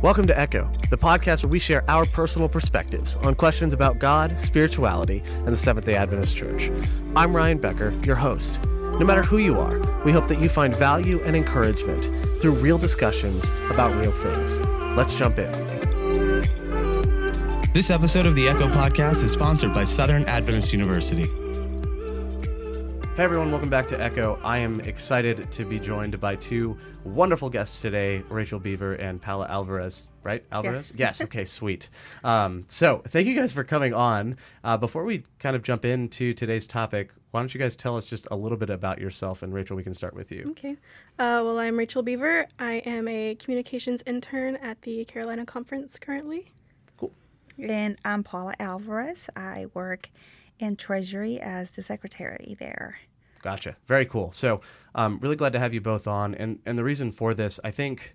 Welcome to Echo, the podcast where we share our personal perspectives on questions about God, spirituality, and the Seventh day Adventist Church. I'm Ryan Becker, your host. No matter who you are, we hope that you find value and encouragement through real discussions about real things. Let's jump in. This episode of the Echo Podcast is sponsored by Southern Adventist University. Hey everyone, welcome back to Echo. I am excited to be joined by two wonderful guests today, Rachel Beaver and Paula Alvarez. Right, Alvarez? Yes. yes okay, sweet. Um, so, thank you guys for coming on. Uh, before we kind of jump into today's topic, why don't you guys tell us just a little bit about yourself? And Rachel, we can start with you. Okay. Uh, well, I'm Rachel Beaver. I am a communications intern at the Carolina Conference currently. Cool. And I'm Paula Alvarez. I work in Treasury as the secretary there. Gotcha. Very cool. So, um, really glad to have you both on. And and the reason for this, I think,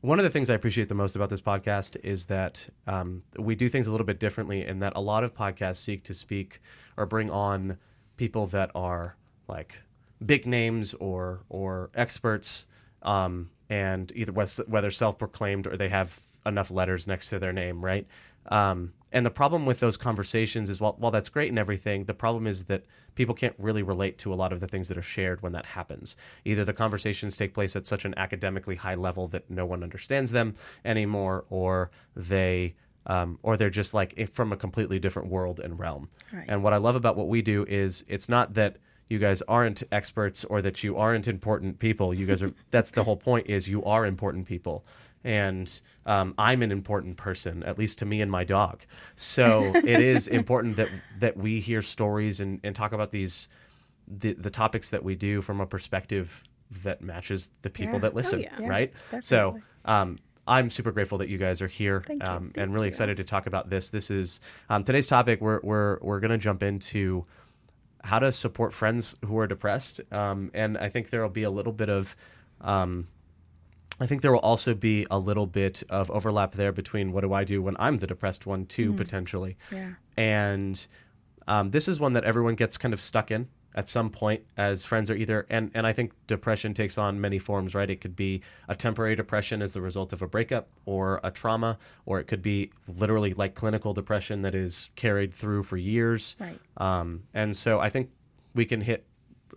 one of the things I appreciate the most about this podcast is that um, we do things a little bit differently. In that a lot of podcasts seek to speak or bring on people that are like big names or or experts, um, and either whether self proclaimed or they have enough letters next to their name, right? Um, and the problem with those conversations is while, while that's great and everything, the problem is that people can't really relate to a lot of the things that are shared when that happens. Either the conversations take place at such an academically high level that no one understands them anymore, or they um, or they're just like from a completely different world and realm. Right. And what I love about what we do is it's not that you guys aren't experts or that you aren't important people. You guys are. that's the whole point. Is you are important people and um, I'm an important person, at least to me and my dog. So it is important that that we hear stories and, and talk about these the, the topics that we do from a perspective that matches the people yeah. that listen, oh, yeah. right? Yeah, so um, I'm super grateful that you guys are here um, and really you. excited to talk about this. This is um, today's topic. We're we're we're going to jump into how to support friends who are depressed, um, and I think there will be a little bit of um, I think there will also be a little bit of overlap there between what do I do when I'm the depressed one too, mm. potentially. Yeah. And um, this is one that everyone gets kind of stuck in at some point as friends are either and and I think depression takes on many forms, right? It could be a temporary depression as the result of a breakup or a trauma, or it could be literally like clinical depression that is carried through for years. Right. Um, and so I think we can hit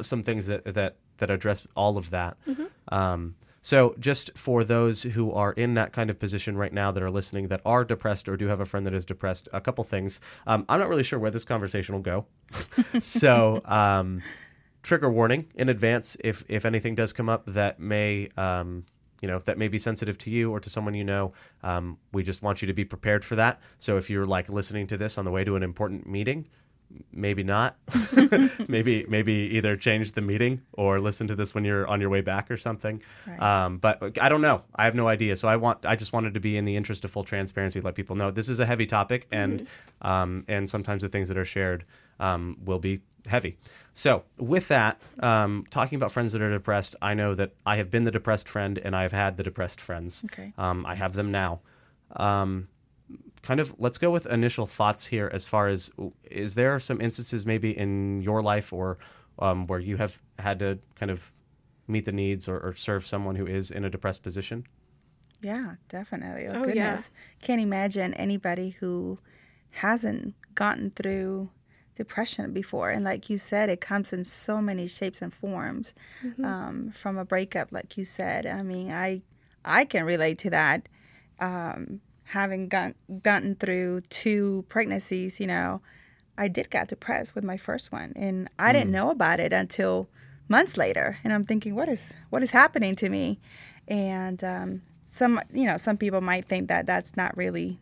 some things that that that address all of that. Mm-hmm. Um, so, just for those who are in that kind of position right now that are listening that are depressed or do have a friend that is depressed, a couple things. Um, I'm not really sure where this conversation will go. so, um, trigger warning in advance if if anything does come up that may um, you know that may be sensitive to you or to someone you know um, we just want you to be prepared for that so if you're like listening to this on the way to an important meeting maybe not. maybe maybe either change the meeting or listen to this when you're on your way back or something. Right. Um, but I don't know. I have no idea. So I want I just wanted to be in the interest of full transparency, let people know this is a heavy topic, and mm-hmm. um, and sometimes the things that are shared um, will be heavy. So with that, um, talking about friends that are depressed, I know that I have been the depressed friend, and I have had the depressed friends. Okay. Um, I have them now. Kind of let's go with initial thoughts here as far as is there some instances maybe in your life or um, where you have had to kind of meet the needs or, or, serve someone who is in a depressed position? Yeah definitely. Oh, oh goodness. Yeah. can't imagine anybody who hasn't gotten through depression before. And like you said it comes in so many shapes and forms mm-hmm. um, from a breakup like you said. I mean i i can relate to that. Um, having got, gotten through two pregnancies, you know, I did get depressed with my first one, and I mm. didn't know about it until months later. And I'm thinking, what is what is happening to me? And um, some, you know, some people might think that that's not really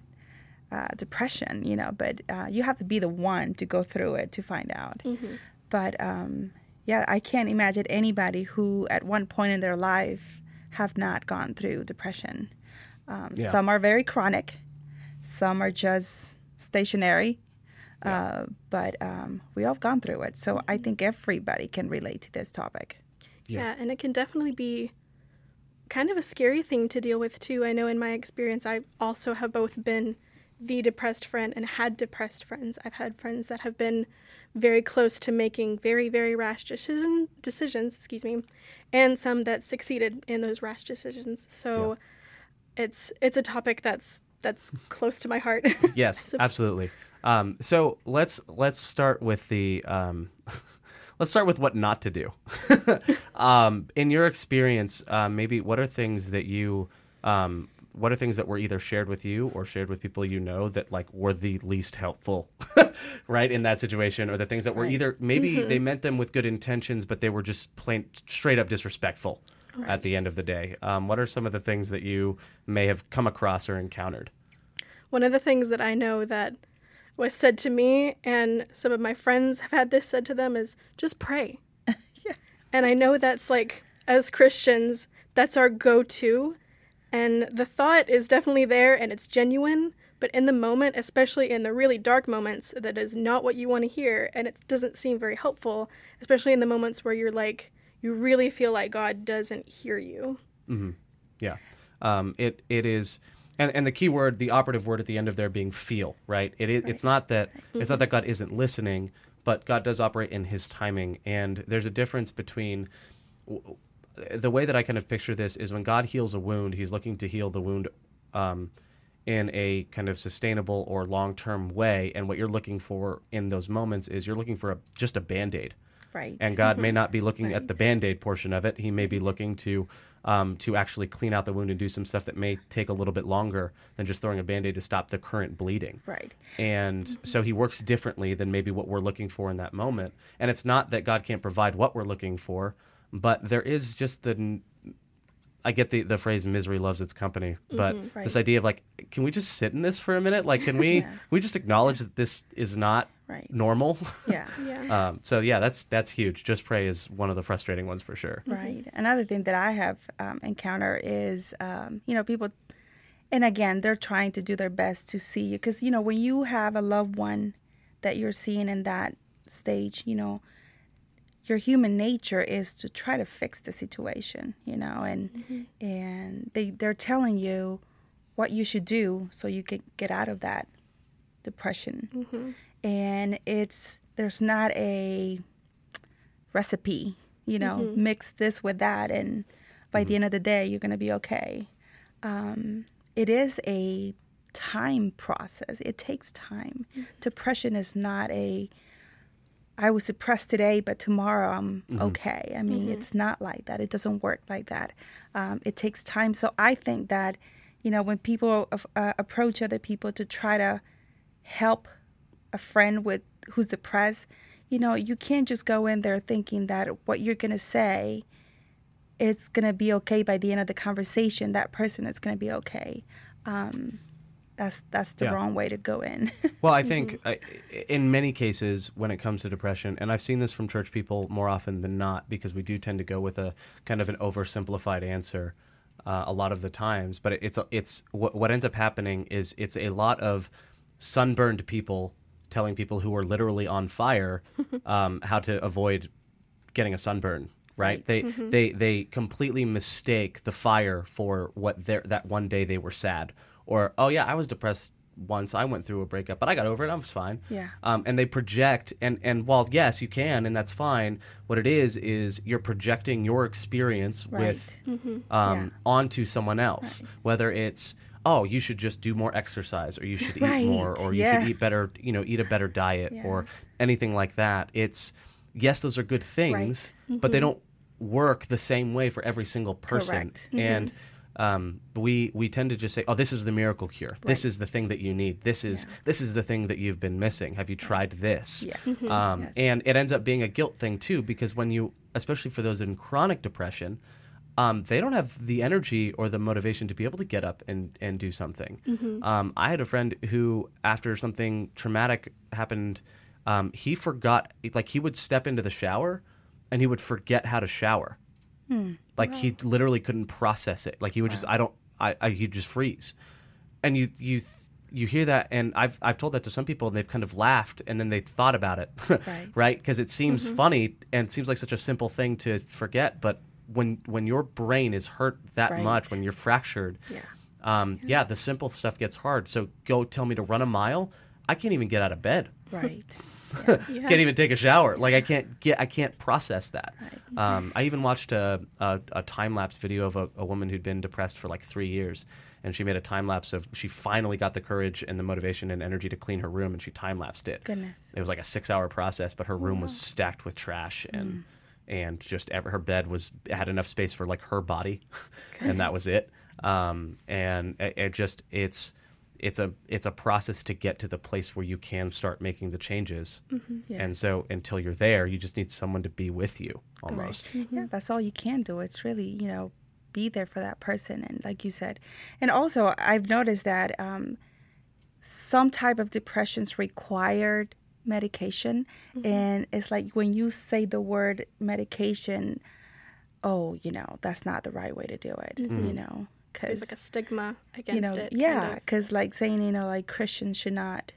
uh, depression, you know, but uh, you have to be the one to go through it to find out. Mm-hmm. But um, yeah, I can't imagine anybody who, at one point in their life, have not gone through depression. Um, yeah. Some are very chronic, some are just stationary. Yeah. Uh, but um, we all gone through it. So I think everybody can relate to this topic. Yeah. yeah, and it can definitely be kind of a scary thing to deal with, too. I know in my experience, I also have both been the depressed friend and had depressed friends. I've had friends that have been very close to making very, very rash decision, decisions, excuse me, and some that succeeded in those rash decisions. So it's it's a topic that's that's close to my heart. Yes, absolutely. Um, so let's let's start with the um, let's start with what not to do. um, in your experience, uh, maybe what are things that you um, what are things that were either shared with you or shared with people you know that like were the least helpful, right, in that situation, or the things that were Right. either maybe they meant them with good intentions, but they were just plain straight up disrespectful at the end of the day. Um, what are some of the things that you may have come across or encountered? One of the things that I know that was said to me, and some of my friends have had this said to them, is just pray. Yeah. And I know that's like, as Christians, that's our go to. And the thought is definitely there and it's genuine. But in the moment, especially in the really dark moments, that is not what you want to hear. And it doesn't seem very helpful, especially in the moments where you're like, you really feel like God doesn't hear you. Mm-hmm. Yeah. Um, it it is, and, and the key word, the operative word at the end of there being feel, right? It, is it's not that it's not that God isn't listening, but God does operate in His timing, and there's a difference between. w- The way that I kind of picture this is when God heals a wound, He's looking to heal the wound um, in a kind of sustainable or long term way, and what you're looking for in those moments is you're looking for a, just a band aid Right. and God may not be looking at the band-aid portion of it. He may be looking to um, to actually clean out the wound and do some stuff that may take a little bit longer than just throwing a band-aid to stop the current bleeding. right. And so he works differently than maybe what we're looking for in that moment. And it's not that God can't provide what we're looking for, but there is just the I get the, the phrase misery loves its company, but this Right. idea of like, can we just sit in this for a minute? Like, can we Yeah. can we just acknowledge that this is not Right. normal? Yeah. Yeah. Um, so yeah, that's that's huge. Just pray is one of the frustrating ones for sure. Right. Another thing that I have um, encountered is, um, you know, people, and again, they're trying to do their best to see you. Because, you know, when you have a loved one that you're seeing in that stage, you know, your human nature is to try to fix the situation, you know, and mm-hmm. and they they're telling you what you should do so you can get out of that depression. Mm-hmm. And it's there's not a recipe, you know, mm-hmm. mix this with that, and by the end of the day, you're going to be okay. Um, it is a time process, it takes time. Depression is not a I was depressed today, but tomorrow I'm okay. I mean, it's not like that. It doesn't work like that. Um, it takes time. So I think that, you know, when people uh, approach other people to try to help a friend with who's depressed, you know, you can't just go in there thinking that what you're going to say it's going to be okay by the end of the conversation. That person is going to be okay. Um, that's that's the Yeah. wrong way to go in. Well, I think I, in many cases when it comes to depression, and I've seen this from church people more often than not, because we do tend to go with a kind of an oversimplified answer uh, a lot of the times. But it's it's what, what ends up happening is it's a lot of sunburned people telling people who are literally on fire um, how to avoid getting a sunburn. Right? Right. They they they completely mistake the fire for what their that one day they were sad, or oh yeah, I was depressed once. I went through a breakup, but I got over it. I was fine. Yeah. Um, and they project, and and while yes, you can, and that's fine. What it is is you're projecting your experience with um, Yeah. onto someone else, whether it's oh you should just do more exercise or you should eat Right, more or you yeah. should eat better you know eat a better diet Yeah. or anything like that it's yes those are good things but they don't work the same way for every single person Correct. and um, we we tend to just say oh this is the miracle cure. This is the thing that you need. This is this is the thing that you've been missing. Have you tried this? Yes. um, Yes. and it ends up being a guilt thing too because when you especially for those in chronic depression um, they don't have the energy or the motivation to be able to get up and, and do something. Um, I had a friend who, after something traumatic happened, um, he forgot, like, he would step into the shower and he would forget how to shower. Like, he literally couldn't process it. Like, he would just, I don't, I, I, he'd just freeze. And you, you, you hear that, and I've, I've told that to some people, and they've kind of laughed, and then they thought about it, Right. right? Because it seems Mm-hmm. funny and seems like such a simple thing to forget, but when when your brain is hurt that Right. much, when you're fractured, Yeah. um, yeah. the simple stuff gets hard. So go tell me to run a mile, I can't even get out of bed. Right. Yeah. Can't even take a shower. Like I can't get, I can't process that. Um, I even watched a, a, a time lapse video of a, a woman who'd been depressed for like three years, and she made a time lapse of she finally got the courage and the motivation and energy to clean her room, and she time lapsed it. Goodness. It was like a six hour process, but her room was stacked with trash and and just ever, her bed was had enough space for like her body, and that was it. Um, and it, it just it's it's a it's a process to get to the place where you can start making the changes. Mm-hmm. And Yes. so until you're there, you just need someone to be with you almost. Mm-hmm. Yeah, that's all you can do. It's really, you know, be there for that person. And like you said, and also I've noticed that um, some type of depressions required medication. Mm-hmm. And it's like when you say the word medication, oh, you know, that's not the right way to do it, you know, There's because, like a stigma against you know, it. kind yeah, of. because like saying, you know, like Christians should not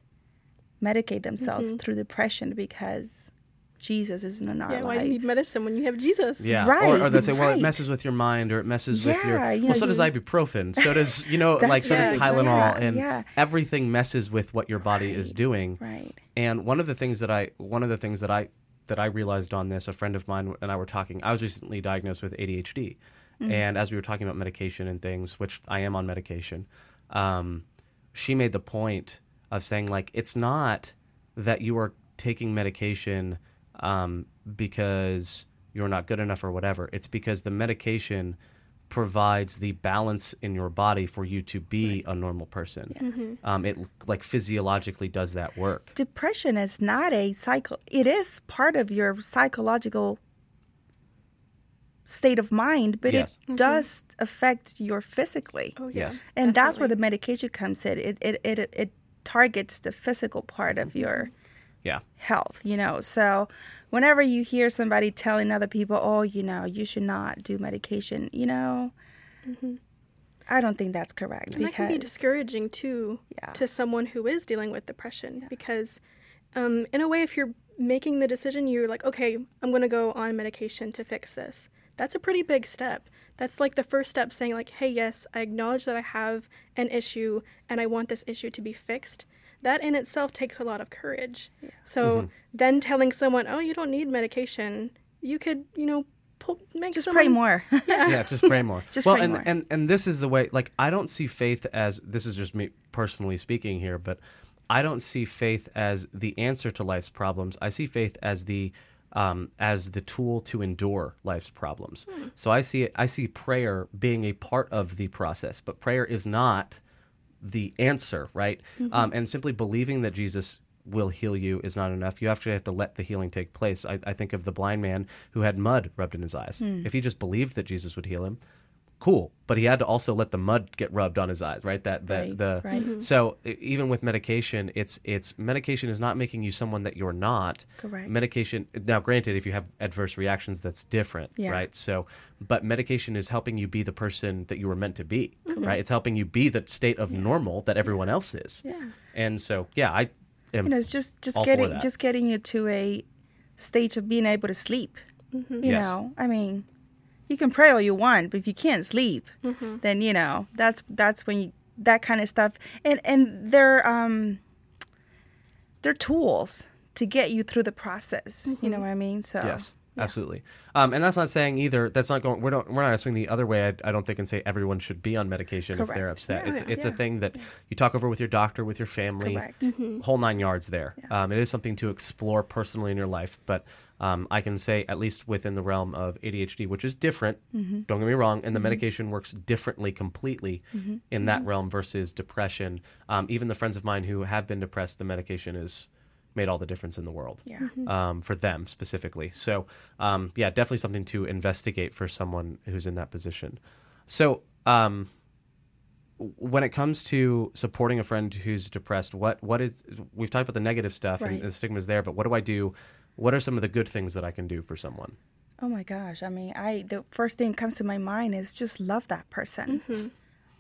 medicate themselves Mm-hmm. through depression because Jesus isn't in our Yeah, lives. why do you need medicine when you have Jesus? Yeah, Right, or, or they say, well, it messes with your mind, or it messes with your. Yeah, you well, know, so does ibuprofen. So does you know, like so does right, Tylenol, yeah, and yeah. everything messes with what your body is doing. Right. And one of the things that I one of the things that I that I realized on this, a friend of mine and I were talking. I was recently diagnosed with ADHD, and as we were talking about medication and things, which I am on medication, um, she made the point of saying like it's not that you are taking medication um, because you're not good enough or whatever. It's because the medication provides the balance in your body for you to be a normal person. Um, it like physiologically does that work. Depression is not a cycle. It is part of your psychological state of mind, but Yes. it does affect your physically. Oh yeah. Yes. and that's where the medication comes in. It it it, it targets the physical part of your Yeah. health, you know. So whenever you hear somebody telling other people, "Oh, you know, you should not do medication," you know, I don't think that's correct Mm-hmm. And that can be discouraging too Yeah. to someone who is dealing with depression because, um, in a way, if you're making the decision, you're like, okay, I'm going to go on medication to fix this. That's a pretty big step. That's like the first step saying, like, hey, yes, I acknowledge that I have an issue and I want this issue to be fixed. That in itself takes a lot of courage. So mm-hmm. then telling someone, oh, you don't need medication, you could, you know, pull, make just someone, pray more. yeah, just pray more. Just well, pray and, more. Well and and this is the way. Like, I don't see faith as this is just me personally speaking here, but I don't see faith as the answer to life's problems. I see faith as the um, as the tool to endure life's problems. So I see it. I see prayer being a part of the process, but prayer is not the answer, right? Um, and simply believing that Jesus will heal you is not enough. You actually have to let the healing take place. I, I think of the blind man who had mud rubbed in his eyes. If he just believed that Jesus would heal him, cool. But he had to also let the mud get rubbed on his eyes, right? That that Right, the right. Mm-hmm. so e- even with medication, it's it's medication is not making you someone that you're not. Correct. Medication now, granted, if you have adverse reactions, that's different, Yeah. right? So, but medication is helping you be the person that you were meant to be, mm-hmm. right? It's helping you be the state of normal that everyone else is. Yeah. And so, yeah, I am. you know, it's just just getting just getting you to a stage of being able to sleep. Mm-hmm. You Yes. know, I mean, you can pray all you want, but if you can't sleep, then you know that's that's when you that kind of stuff. And and they're um they're tools to get you through the process. You know what I mean? So Yes, absolutely. Um, and that's not saying either. That's not going. We're not. We're not swing the other way. I, I don't think and say everyone should be on medication if they're upset. Yeah, it's it's a thing that you talk over with your doctor, with your family, Correct. whole nine yards. There, um, it is something to explore personally in your life. But um, I can say at least within the realm of ADHD, which is different. Don't get me wrong, and the medication works differently completely in that realm versus depression. Um, even the friends of mine who have been depressed, the medication is made all the difference in the world Yeah. um, for them specifically. So, um, yeah, definitely something to investigate for someone who's in that position. So, um, when it comes to supporting a friend who's depressed, what what is we've talked about the negative stuff Right. and the stigmas there, but what do I do? What are some of the good things that I can do for someone? Oh my gosh. I mean, I the first thing that comes to my mind is just love that person. Mm-hmm.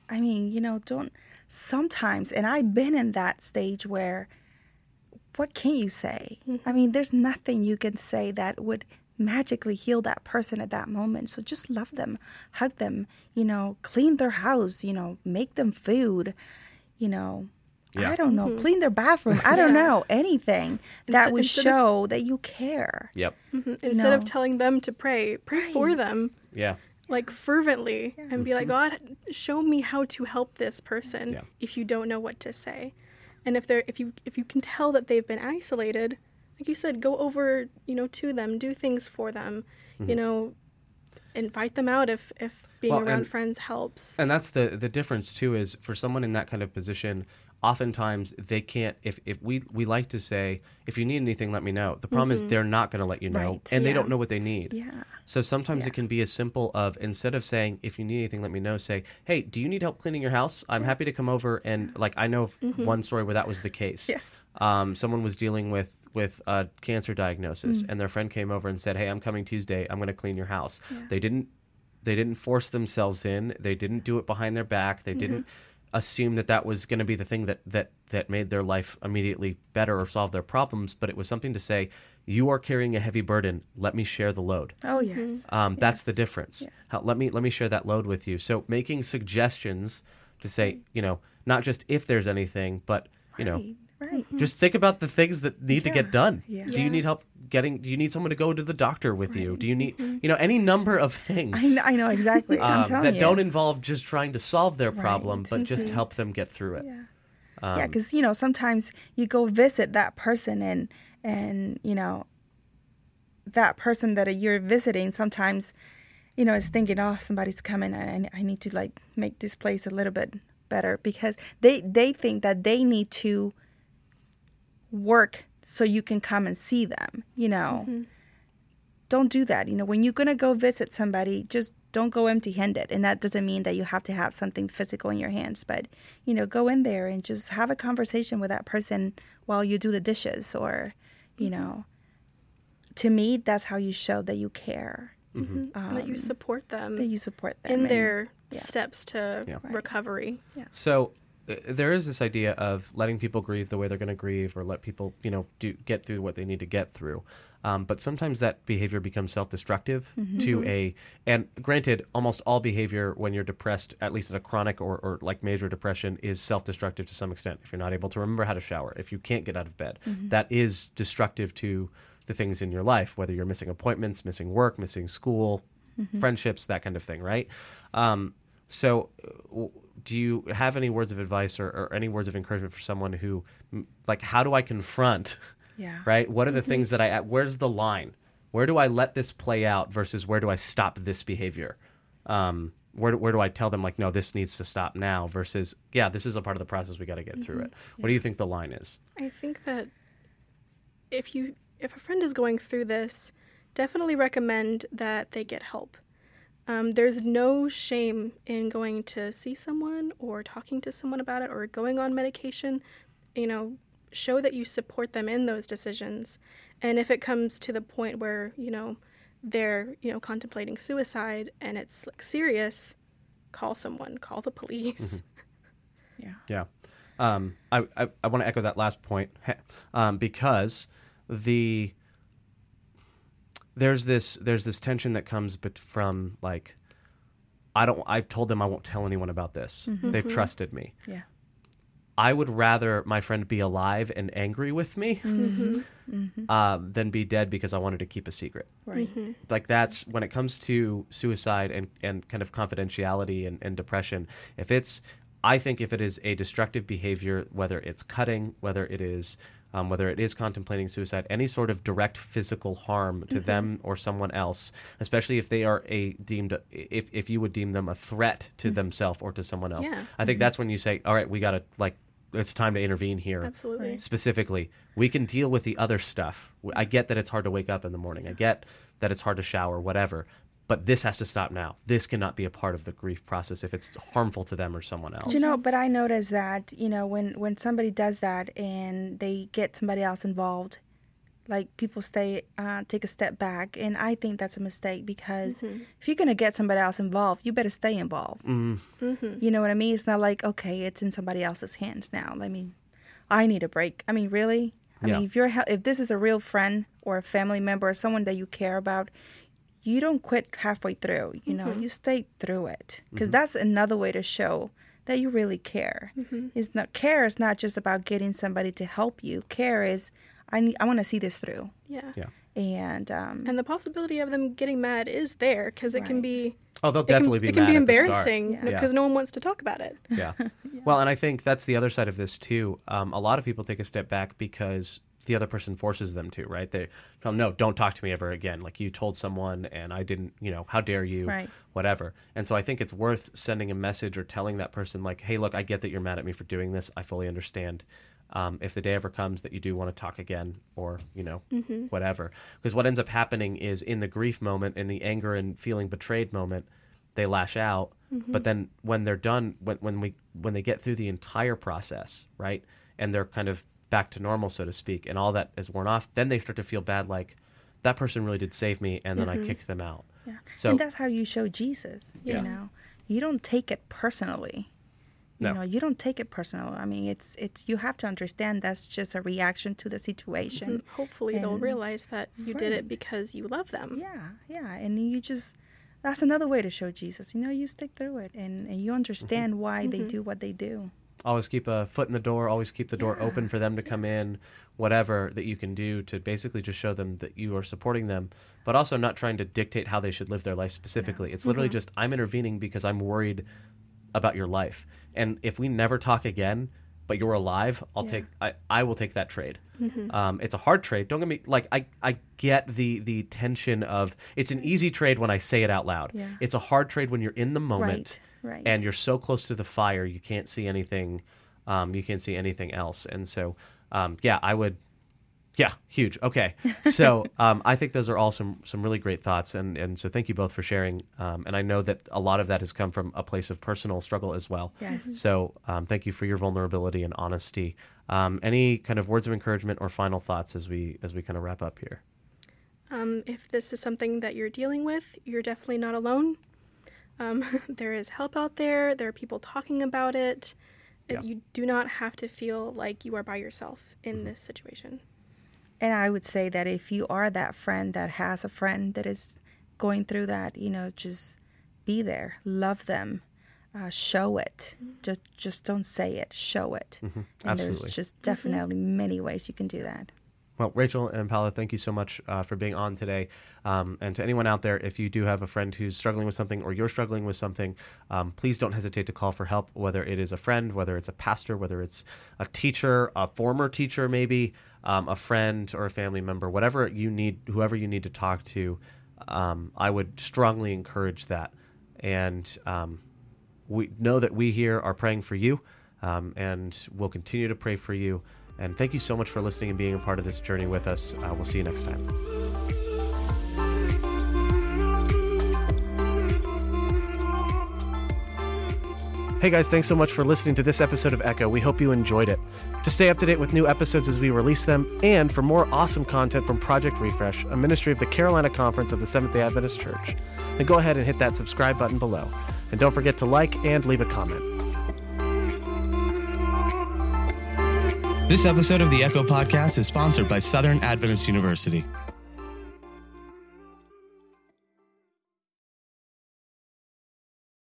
I mean, you know, don't sometimes and I've been in that stage where what can you say? I mm-hmm. mean, there's nothing you can say that would magically heal that person at that moment. So just love them, hug them, you know, clean their house, you know, make them food, you know, Yeah. I don't know, mm-hmm. clean their bathroom. I don't know, anything that would instead of- show that you care. Yep. Mm-hmm. Instead of know. telling them to pray, pray for them. Yeah. like fervently and be like, mm-hmm. God, show me how to help this person Yeah. if you don't know what to say. And if they're if you if you can tell that they've been isolated, like you said, go over, you know, to them, do things for them, you know, invite them out if if being Well, around and- friends helps. and that's the the difference too is for someone in that kind of position oftentimes they can't if, if we we like to say if you need anything let me know. The problem is mm-hmm. they're not going to let you know Right. and they don't know what they need. Yeah. so sometimes Yeah. it can be as simple of instead of saying if you need anything let me know say hey do you need help cleaning your house? I'm mm-hmm. happy to come over and like i know of one story where that was the case. Yes. um, someone was dealing with with a cancer diagnosis mm. and their friend came over and said hey i'm coming tuesday. I'm going to clean your house. They didn't they didn't force themselves in. They didn't do it behind their back. They didn't assume that that was going to be the thing that that that made their life immediately better or solve their problems but it was something to say you are carrying a heavy burden let me share the load Oh yes. Mm-hmm. um, that's the difference Yes. How, let me let me share that load with you so making suggestions to say mm-hmm. you know not just if there's anything but you know Right. Right. Mm-hmm. just think about the things that need to get done. yeah. Do Yeah. you need help getting? Do you need someone to go to the doctor with you? Do you need, you know, any number of things I know, I know exactly. I'm um, that you. don't involve just trying to solve their problem, Right. but just help them get through it. Yeah. Um, yeah, because you know sometimes you go visit that person and and you know that person that you're visiting sometimes you know is thinking oh somebody's coming and I, I need to like make this place a little bit better because they they think that they need to work so you can come and see them you know? Mm-hmm. Don't do that you know? When you're going to go visit somebody just don't go empty handed and that doesn't mean that you have to have something physical in your hands but you know go in there and just have a conversation with that person while you do the dishes or you mm-hmm. know? To me that's how you show that you care. Mm-hmm. And that you um, support them that you support them in and- their yeah. steps to Yeah. Right. recovery. So uh, there is this idea of letting people grieve the way they're going to grieve, or let people, you know, do get through what they need to get through. Um, but sometimes that behavior becomes self-destructive to a. And granted, almost all behavior when you're depressed, at least at a chronic or, or like major depression, is self-destructive to some extent. If you're not able to remember how to shower, if you can't get out of bed, that is destructive to the things in your life. Whether you're missing appointments, missing work, missing school, friendships, that kind of thing, right? Um, so, uh, w- do you have any words of advice or, or any words of encouragement for someone who, like, how do I confront, yeah right? What are the mm-hmm. things that I, uh, where's the line? Where do I let this play out versus where do I stop this behavior? Um, where, do- where do I tell them, like, no, this needs to stop now versus, yeah, this is a part of the process. We got to get through it. Mm-hmm. What do you think the line is? I think that if you if a friend is going through this, definitely recommend that they get help. Um, there's no shame in going to see someone or talking to someone about it or going on medication. You know, show that you support them in those decisions. And if it comes to the point where you know they're you know contemplating suicide and it's like serious, call someone, call the police. yeah Yeah. Um, I, I, I want to echo that last point um, because the there's this there's this tension that comes bet- from like I don't I've told them I won't tell anyone about this. Mm-hmm. They've mm-hmm. trusted me. yeah. I would rather my friend be alive and angry with me mm-hmm. um, than be dead because I wanted to keep a secret. Right. Like that's when it comes to suicide and, and kind of confidentiality and, and depression if it's i think if it is a destructive behavior whether it's cutting whether it is um, whether it is contemplating suicide any sort of direct physical harm to mm-hmm. them or someone else especially if they are a deemed if, if you would deem them a threat to mm-hmm. themselves or to someone else. Yeah. i think mm-hmm. that's when you say all right we gotta like it's time to intervene here. Absolutely. specifically we can deal with the other stuff. I get that it's hard to wake up in the morning. I get that it's hard to shower whatever but this has to stop now. This cannot be a part of the grief process if it's harmful to them or someone else. You know but i notice that you know when when somebody does that and they get somebody else involved like people stay uh, take a step back and i think that's a mistake because mm-hmm. if you're going to get somebody else involved you better stay involved. Mm-hmm. Mm-hmm. You know what i mean? It's not like okay it's in somebody else's hands now. Let me i need a break. I mean really? I Yeah. mean if you're if this is a real friend or a family member or someone that you care about you don't quit halfway through you know you stay through it because that's another way to show that you really care is not care is not just about getting somebody to help you care is i need, i want to see this through Yeah. yeah and um, And the possibility of them getting mad is there because it can be Oh, they'll it can, definitely be. it can mad be at the start. embarrassing Yeah. because no one wants to talk about it. Yeah. Well, and I think that's the other side of this too. Um, a lot of people take a step back because the other person forces them to, right? They tell them, no, don't talk to me ever again. Like you told someone and I didn't, you know, how dare you, Right. whatever. And so I think it's worth sending a message or telling that person, like, hey, look, I get that you're mad at me for doing this. I fully understand. Um, if the day ever comes that you do want to talk again or, you know, whatever. Because what ends up happening is in the grief moment, in the anger and feeling betrayed moment, they lash out but then when they're done when, when we when they get through the entire process right and they're kind of back to normal so to speak and all that is worn off then they start to feel bad like that person really did save me and then i mm-hmm. kicked them out yeah. so and that's how you show Jesus. Yeah. You know, you don't take it personally. You No. know, you don't take it personal. I mean, it's it's you have to understand that's just a reaction to the situation. And hopefully they'll realize that you did it because you love them. Yeah, yeah, and you just that's another way to show Jesus. You know, you stick through it, and, and you mm-hmm. understand why they do what they do. Always keep a foot in the door always keep the door Yeah. open for them to come in whatever that you can do to basically just show them that you are supporting them but also not trying to dictate how they should live their life specifically. It's literally just i'm intervening because i'm worried about your life. And if we never talk again but you're alive i'll Yeah. take I, I will take that trade. Um, it's a hard trade. Don't get me like I, I get the the tension of it's an easy trade when i say it out loud. Yeah. it's a hard trade when you're in the moment. Right, right. and you're so close to the fire you can't see anything um, you can't see anything else. And so um, yeah i would yeah huge. Okay. So um, i think those are all some some really great thoughts. And and so thank you both for sharing. Um, and i know that a lot of that has come from a place of personal struggle as well. Yes. so um, thank you for your vulnerability and honesty. Um, any kind of words of encouragement or final thoughts as we as we kind of wrap up here? Um, if this is something that you're dealing with, you're definitely not alone. Um, there is help out there. There are people talking about it. Yeah. You do not have to feel like you are by yourself in this situation. And I would say that if you are that friend that has a friend that is going through that, you know, just be there, love them, uh, show it. Just just don't say it, show it. And Absolutely. there's just definitely many ways you can do that. Well, Rachel and Paula, thank you so much uh, for being on today. Um, and to anyone out there, if you do have a friend who's struggling with something or you're struggling with something, um, please don't hesitate to call for help, whether it is a friend, whether it's a pastor, whether it's a teacher, a former teacher, maybe um, a friend or a family member, whatever you need, whoever you need to talk to. Um, I would strongly encourage that. And um, we know that we here are praying for you um, and we'll continue to pray for you. And thank you so much for listening and being a part of this journey with us. Uh, we'll see you next time. Hey guys, thanks so much for listening to this episode of Echo. We hope you enjoyed it. To stay up to date with new episodes as we release them, and for more awesome content from Project Refresh, a ministry of the Carolina Conference of the Seventh day Adventist Church, then go ahead and hit that subscribe button below. And don't forget to like and leave a comment. This episode of the Echo Podcast is sponsored by Southern Adventist University.